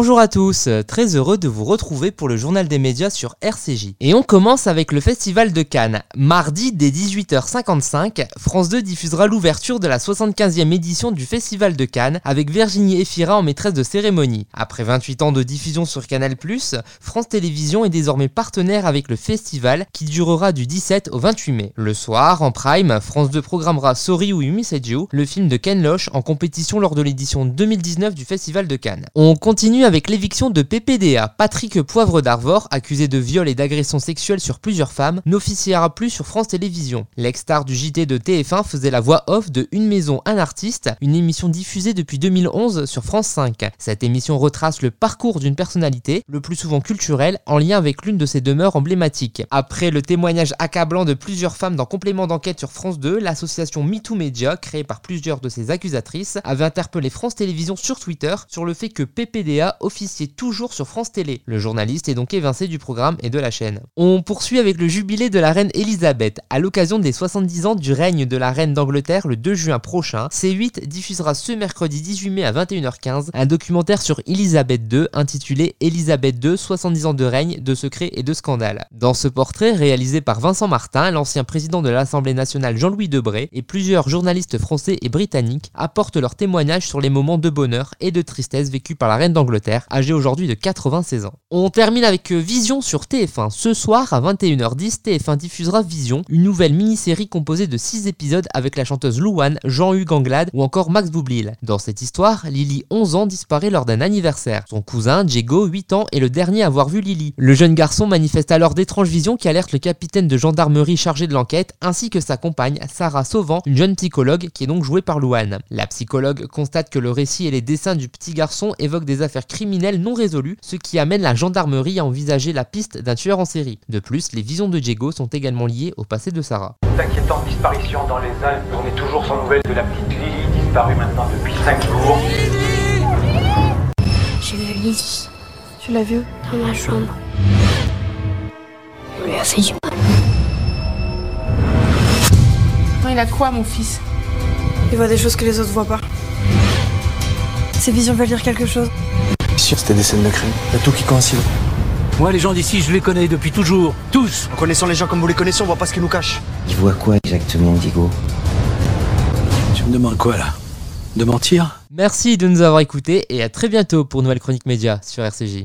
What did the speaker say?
Bonjour à tous, très heureux de vous retrouver pour le journal des médias sur RCJ. Et on commence avec le Festival de Cannes. Mardi dès 18h55, France 2 diffusera l'ouverture de la 75e édition du Festival de Cannes avec Virginie Efira en maîtresse de cérémonie. Après 28 ans de diffusion sur Canal+, France Télévisions est désormais partenaire avec le festival qui durera du 17 au 28 mai. Le soir, en prime, France 2 programmera Sorry ou You le film de Ken Loach en compétition lors de l'édition 2019 du Festival de Cannes. On continue l'éviction de PPDA. Patrick Poivre d'Arvor, accusé de viol et d'agression sexuelle sur plusieurs femmes, n'officiera plus sur France Télévisions. L'ex-star du JT de TF1 faisait la voix off de Une maison, un artiste, une émission diffusée depuis 2011 sur France 5. Cette émission retrace le parcours d'une personnalité, le plus souvent culturelle, en lien avec l'une de ses demeures emblématiques. Après le témoignage accablant de plusieurs femmes dans complément d'enquête sur France 2, l'association MeToo Media, créée par plusieurs de ses accusatrices, avait interpellé France Télévisions sur Twitter sur le fait que PPDA officiait toujours sur France Télé. Le journaliste est donc évincé du programme et de la chaîne. On poursuit avec le jubilé de la reine Elisabeth. À l'occasion des 70 ans du règne de la reine d'Angleterre le 2 juin prochain, C8 diffusera ce mercredi 18 mai à 21h15 un documentaire sur Elisabeth II intitulé Elisabeth II 70 ans de règne, de secrets et de scandales. Dans ce portrait réalisé par Vincent Martin, l'ancien président de l'Assemblée nationale Jean-Louis Debré et plusieurs journalistes français et britanniques apportent leur témoignage sur les moments de bonheur et de tristesse vécus par la reine d'Angleterre, âgée aujourd'hui de 96 ans. On termine avec Vision sur TF1. Ce soir à 21h10, TF1 diffusera Vision, une nouvelle mini-série composée de 6 épisodes avec la chanteuse Louane, Jean-Hugues Anglade ou encore Max Boublil. Dans cette histoire, Lily, 11 ans, disparaît lors d'un anniversaire. Son cousin, Diego, 8 ans, est le dernier à avoir vu Lily. Le jeune garçon manifeste alors d'étranges visions qui alertent le capitaine de gendarmerie chargé de l'enquête ainsi que sa compagne, Sarah Sauvant, une jeune psychologue qui est donc jouée par Louane. La psychologue constate que le récit et les dessins du petit garçon évoquent des affaires criminelles non résolues, ce qui amène la gendarmerie à envisager la piste d'un tueur en série. De plus, les visions de Diego sont également liées au passé de Sarah. D'inquiétantes disparitions dans les Alpes. On est toujours sans nouvelles de la petite Lily, disparue maintenant depuis 5 jours. J'ai vu Lily Tu l'as vue? Dans ma chambre. On lui a fait du mal. Non, il a quoi, mon fils? Il voit des choses que les autres voient pas. Ces visions veulent dire quelque chose. Sûr, c'était des scènes de crime. Il y a tout qui coïncide. Moi, les gens d'ici, je les connais depuis toujours. Tous. En connaissant les gens comme vous les connaissez, on voit pas ce qu'ils nous cachent. Il voit quoi exactement, Diego? Tu me demandes quoi, là? De mentir? Merci de nous avoir écoutés et à très bientôt pour Nouvelle Chronique Média sur RCJ.